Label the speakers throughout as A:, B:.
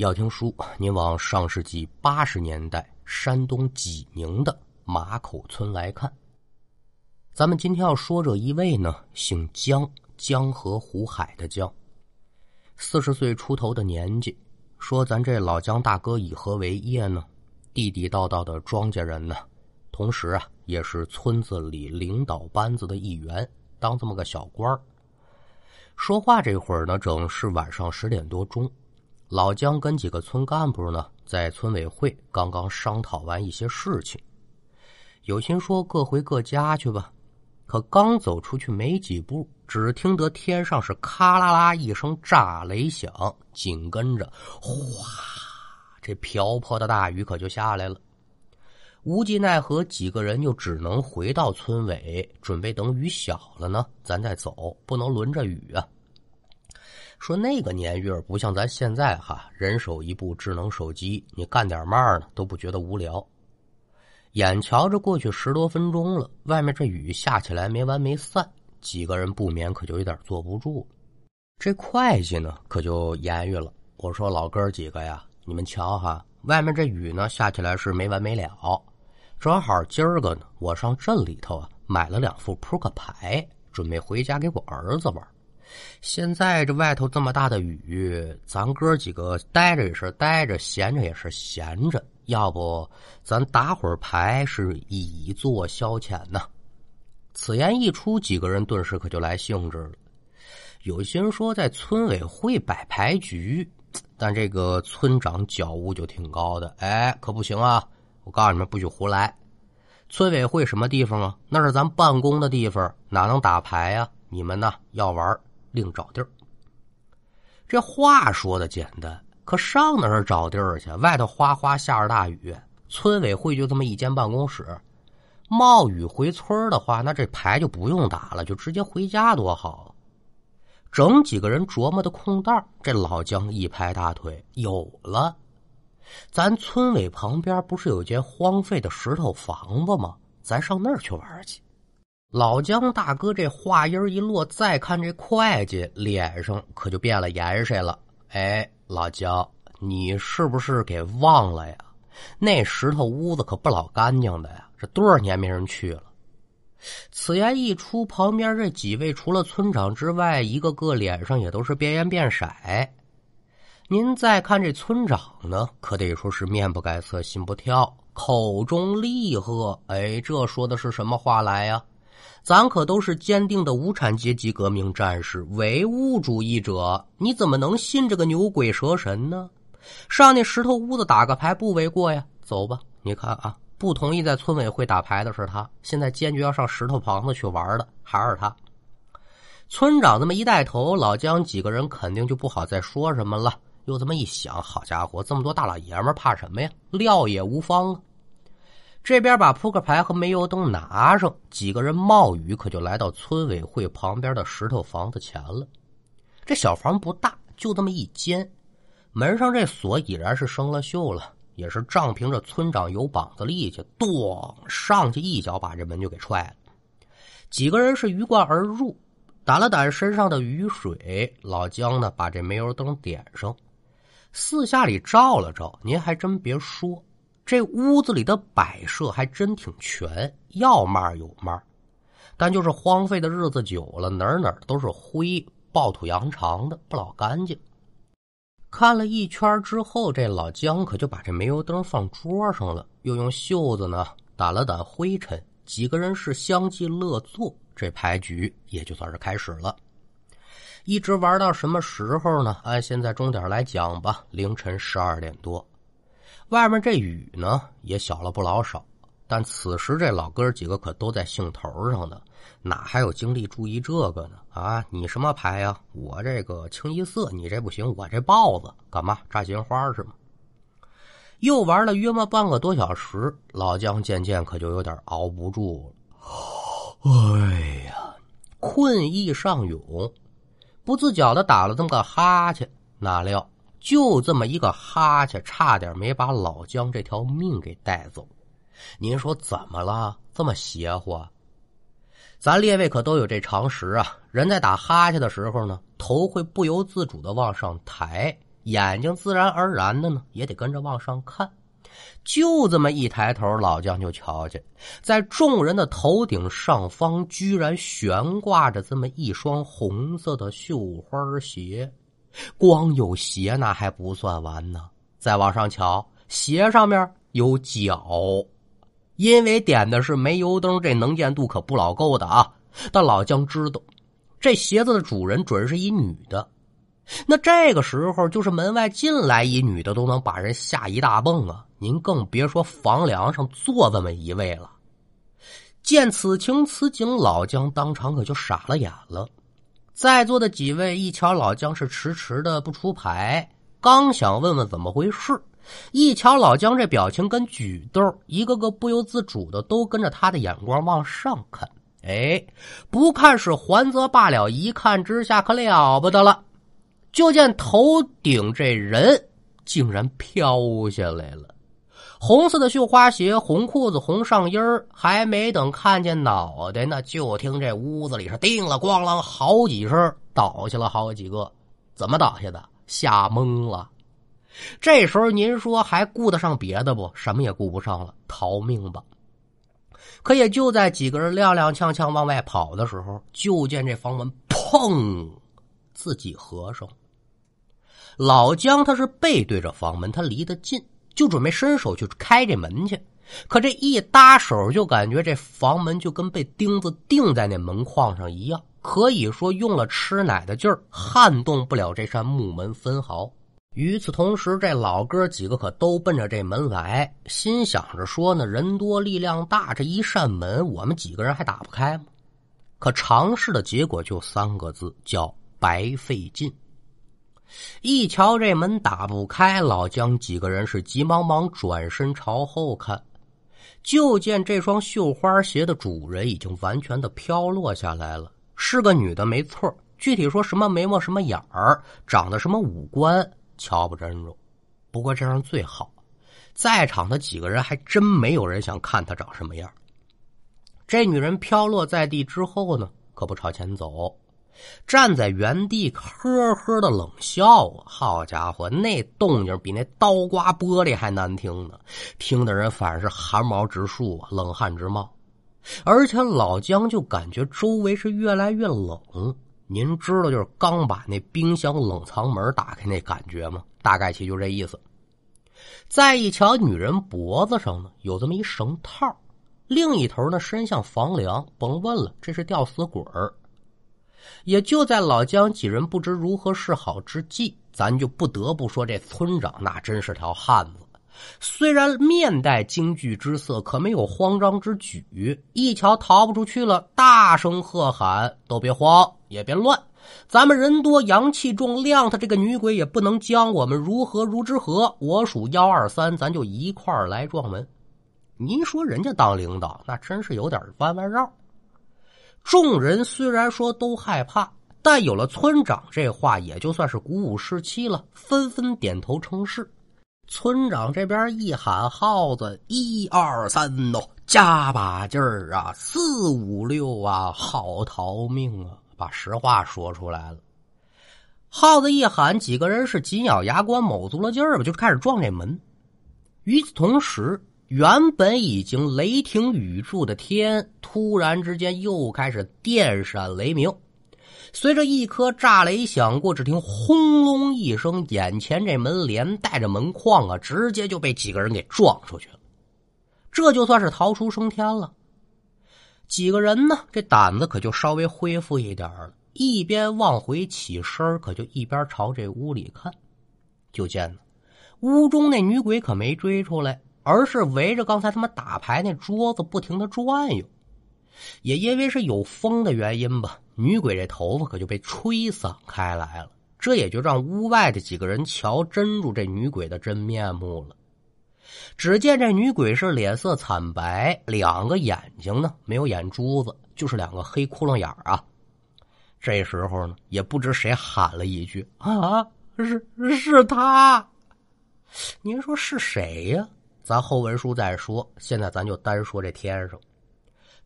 A: 要听书，您往上世纪八十年代山东济宁的马口村来看。咱们今天要说这一位呢，姓江，江河湖海的江，四十岁出头的年纪。说咱这老江大哥以何为业呢？地地道道的庄稼人呢，同时啊，也是村子里领导班子的一员，当这么个小官儿。说话这会儿呢，正是晚上十点多钟。老姜跟几个村干部呢，在村委会刚刚商讨完一些事情，有心说各回各家去吧。可刚走出去没几步，只听得天上是咔啦啦一声炸雷响，紧跟着哗，这瓢泼的大雨可就下来了。无计奈何，几个人就只能回到村委，准备等雨小了呢，咱再走，不能轮着雨啊。说那个年月不像咱现在哈，人手一部智能手机，你干点嘛呢都不觉得无聊。眼瞧着过去十多分钟了，外面这雨下起来没完没散，几个人不免可就有点坐不住。这会计呢可就言语了，我说老哥几个呀，你们瞧哈，外面这雨呢下起来是没完没了。正好今儿个呢，我上镇里头啊买了两副扑克牌，准备回家给我儿子玩。现在这外头这么大的雨，咱哥几个待着也是待着，闲着也是闲着。要不咱打会儿牌，是以作消遣呢？此言一出，几个人顿时可就来兴致了。有些人说在村委会摆牌局，但这个村长觉悟就挺高的，哎，可不行啊！我告诉你们，不许胡来！村委会什么地方啊？那是咱办公的地方，哪能打牌呀？你们呢，要玩另找地儿。这话说的简单，可上哪儿找地儿去？外头哗哗下着大雨，村委会就这么一间办公室。冒雨回村的话，那这牌就不用打了，就直接回家多好。整几个人琢磨的空档，这老姜一拍大腿，有了。咱村委旁边不是有间荒废的石头房子吗？咱上那儿去玩去。老姜大哥这话音一落，再看这会计脸上可就变了颜色了。哎，老姜，你是不是给忘了呀？那石头屋子可不老干净的呀，这多少年没人去了。此言一出，旁边这几位除了村长之外，一个个脸上也都是变颜变色。您再看这村长呢，可得说是面不改色心不跳，口中厉喝：“哎，这说的是什么话来呀？咱可都是坚定的无产阶级革命战士、唯物主义者，你怎么能信这个牛鬼蛇神呢？上那石头屋子打个牌不为过呀？走吧，你看啊，不同意在村委会打牌的是他，现在坚决要上石头棚子去玩的还是他。村长这么一带头，老姜几个人肯定就不好再说什么了。”又这么一想，好家伙，这么多大老爷们怕什么呀？料也无方啊！这边把扑克牌和煤油灯拿上，几个人冒雨可就来到村委会旁边的石头房子前了。这小房不大，就这么一间，门上这锁已然是生了锈了，也是仗凭着村长有膀子力气，咣上去一脚把这门就给踹了。几个人是鱼贯而入，掸了掸身上的雨水，老姜呢把这煤油灯点上。四下里照了照，您还真别说，这屋子里的摆设还真挺全，要嘛有嘛。但就是荒废的日子久了，哪哪都是灰，暴土扬长的，不老干净。看了一圈之后，这老姜可就把这煤油灯放桌上了，又用袖子呢掸了掸灰尘。几个人是相继乐坐，这牌局也就算是开始了。一直玩到什么时候呢？按现在钟点来讲吧，凌晨十二点多。外面这雨呢也小了不老少，但此时这老哥几个可都在兴头上呢，哪还有精力注意这个呢？啊，你什么牌呀？我这个清一色，你这不行，我这豹子干嘛炸金花是吗？又玩了约莫半个多小时，老姜渐渐可就有点熬不住了。哎呀，困意上涌。不自觉的打了这么个哈欠，哪料就这么一个哈欠，差点没把老姜这条命给带走。您说怎么了？这么邪乎？咱列位可都有这常识啊！人在打哈欠的时候呢，头会不由自主的往上抬，眼睛自然而然的呢也得跟着往上看。就这么一抬头，老姜就瞧见，在众人的头顶上方，居然悬挂着这么一双红色的绣花鞋。光有鞋那还不算完呢，再往上瞧，鞋上面有脚。因为点的是煤油灯，这能见度可不老够的啊。但老姜知道，这鞋子的主人准是一女的。那这个时候，就是门外进来一女的，都能把人吓一大蹦啊！您更别说房梁上坐这么一位了。见此情此景，老姜当场可就傻了眼了。在座的几位一瞧老姜是迟迟的不出牌，刚想问问怎么回事，一瞧老姜这表情跟举动，一个个不由自主的都跟着他的眼光往上看。哎，不看是还则罢了，一看之下可了不得了。就见头顶这人竟然飘下来了，红色的绣花鞋，红裤子，红上衣还没等看见脑袋呢，就听这屋子里是叮了咣啷好几声，倒下了好几个。怎么倒下的？吓懵了。这时候您说还顾得上别的不？什么也顾不上了，逃命吧。可也就在几个人踉踉跄跄往外跑的时候，就见这房门砰，自己合上。老姜他是背对着房门，他离得近，就准备伸手去开这门去。可这一搭手，就感觉这房门就跟被钉子钉在那门框上一样，可以说用了吃奶的劲儿，撼动不了这扇木门分毫。与此同时，这老哥几个可都奔着这门来，心想着说呢：人多力量大，这一扇门我们几个人还打不开吗？可尝试的结果就三个字，叫白费劲。一瞧这门打不开，老姜几个人是急忙忙转身朝后看，就见这双绣花鞋的主人已经完全的飘落下来了，是个女的没错。具体说什么眉毛、什么眼儿、长得什么五官，瞧不真着。不过这样最好，在场的几个人还真没有人想看她长什么样。这女人飘落在地之后呢，可不朝前走。站在原地呵呵的冷笑啊！好家伙，那动静比那刀刮玻璃还难听呢，听的人反而是汗毛直竖啊，冷汗直冒。而且老姜就感觉周围是越来越冷。您知道，就是刚把那冰箱冷藏门打开那感觉吗？大概其就这意思。再一瞧，女人脖子上呢有这么一绳套，另一头呢伸向房梁，甭问了，这是吊死鬼儿。也就在老姜几人不知如何是好之际，咱就不得不说这村长那真是条汉子。虽然面带惊惧之色，可没有慌张之举。一瞧逃不出去了，大声喝喊：“都别慌，也别乱，咱们人多，阳气重，亮他这个女鬼也不能将我们如何如之何？我数幺二三，咱就一块儿来撞门。”您说人家当领导，那真是有点弯弯绕。众人虽然说都害怕，但有了村长这话，也就算是鼓舞士气了，纷纷点头称是。村长这边一喊号子，一二三喏，加把劲儿啊！四五六啊，好逃命啊！把实话说出来了。耗子一喊，几个人是紧咬牙关，卯足了劲儿吧，就开始撞这门。与此同时。原本已经雷霆雨柱的天，突然之间又开始电闪雷鸣。随着一颗炸雷响过，只听轰隆一声，眼前这门连带着门框啊，直接就被几个人给撞出去了。这就算是逃出升天了。几个人呢，这胆子可就稍微恢复一点了，一边往回起身，可就一边朝这屋里看。就见呢，屋中那女鬼可没追出来。而是围着刚才他们打牌那桌子不停的转悠，也因为是有风的原因吧，女鬼这头发可就被吹散开来了，这也就让屋外的几个人瞧真住这女鬼的真面目了。只见这女鬼是脸色惨白，两个眼睛呢没有眼珠子，就是两个黑窟窿眼啊。这时候呢，也不知谁喊了一句：“啊，是是他！”您说是谁呀？咱后文书再说，现在咱就单说这天上，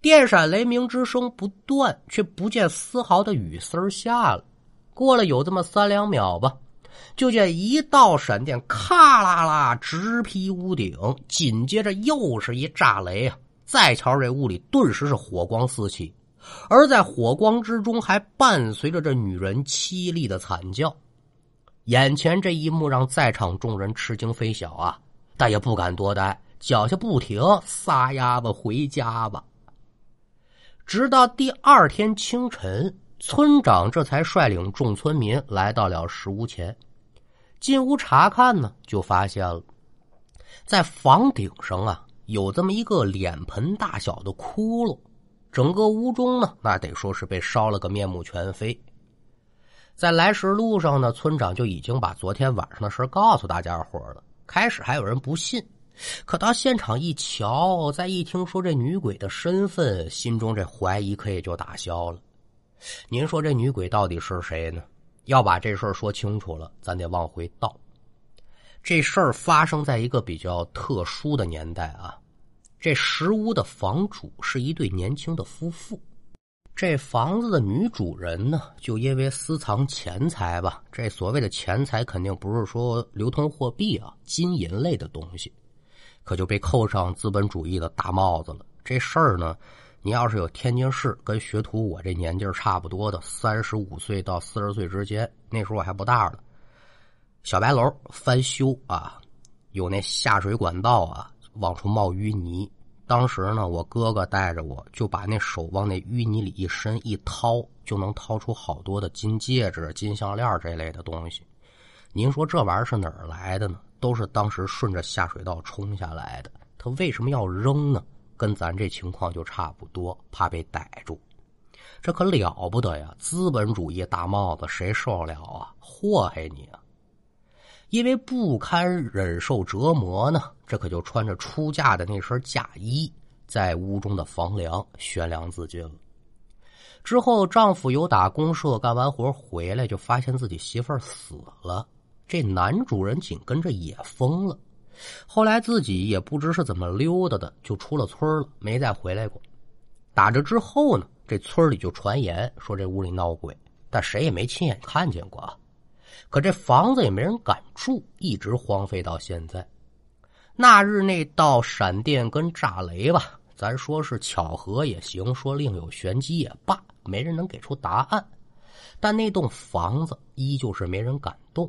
A: 电闪雷鸣之声不断，却不见丝毫的雨丝下了。过了有这么三两秒吧，就见一道闪电咔啦啦直劈屋顶，紧接着又是一炸雷啊！再瞧这屋里顿时是火光四起，而在火光之中还伴随着这女人凄厉的惨叫。眼前这一幕让在场众人吃惊非小啊，但也不敢多待，脚下不停，撒丫子回家吧。直到第二天清晨，村长这才率领众村民来到了石屋前。进屋查看呢，就发现了，在房顶上啊，有这么一个脸盆大小的窟窿。整个屋中呢，那得说是被烧了个面目全非。在来时路上呢，村长就已经把昨天晚上的事告诉大家伙了。开始还有人不信，可到现场一瞧，再一听说这女鬼的身份，心中这怀疑可也就打消了。您说这女鬼到底是谁呢？要把这事儿说清楚了，咱得往回倒。这事儿发生在一个比较特殊的年代啊。这石屋的房主是一对年轻的夫妇。这房子的女主人呢，就因为私藏钱财吧，这所谓的钱财肯定不是说流通货币啊，金银类的东西，可就被扣上资本主义的大帽子了。这事儿呢。你要是有天津市跟学徒我这年纪差不多的，三十五岁到四十岁之间，那时候我还不大呢。小白楼翻修啊，有那下水管道啊，往出冒淤泥。当时呢，我哥哥带着我就把那手往那淤泥里一伸，一掏就能掏出好多的金戒指、金项链这类的东西。您说这玩意儿是哪儿来的呢？都是当时顺着下水道冲下来的。他为什么要扔呢？跟咱这情况就差不多，怕被逮住，这可了不得呀！资本主义大帽子，谁受得了啊？祸害你啊！因为不堪忍受折磨呢，这可就穿着出嫁的那身嫁衣，在屋中的房梁悬梁自尽了。之后，丈夫由打公社干完活回来，就发现自己媳妇儿死了，这男主人紧跟着也疯了。后来自己也不知是怎么溜达的，就出了村了，没再回来过。打这之后呢，这村里就传言说这屋里闹鬼，但谁也没亲眼看见过啊。可这房子也没人敢住，一直荒废到现在。那日那道闪电跟炸雷吧，咱说是巧合也行，说另有玄机也罢，没人能给出答案。但那栋房子依旧是没人敢动。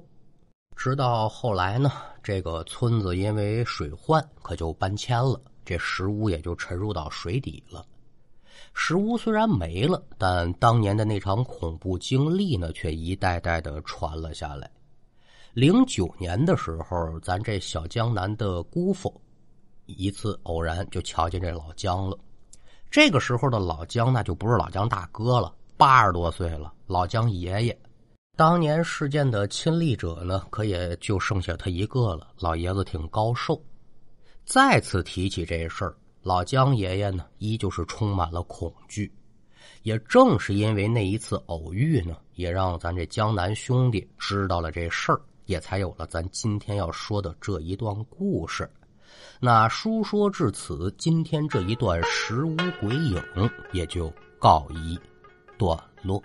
A: 直到后来呢，这个村子因为水患，可就搬迁了，这石屋也就沉入到水底了。石屋虽然没了，但当年的那场恐怖经历呢，却一代代的传了下来。零九年的时候，咱这小江南的姑父一次偶然就瞧见这老姜了。这个时候的老姜那就不是老姜大哥了，八十多岁了，老姜爷爷。当年事件的亲历者呢，可也就剩下他一个了。老爷子挺高寿。再次提起这事儿，老姜爷爷呢，依旧是充满了恐惧。也正是因为那一次偶遇呢，也让咱这江南兄弟知道了这事儿，也才有了咱今天要说的这一段故事。那书说至此，今天这一段石屋鬼影也就告一段落。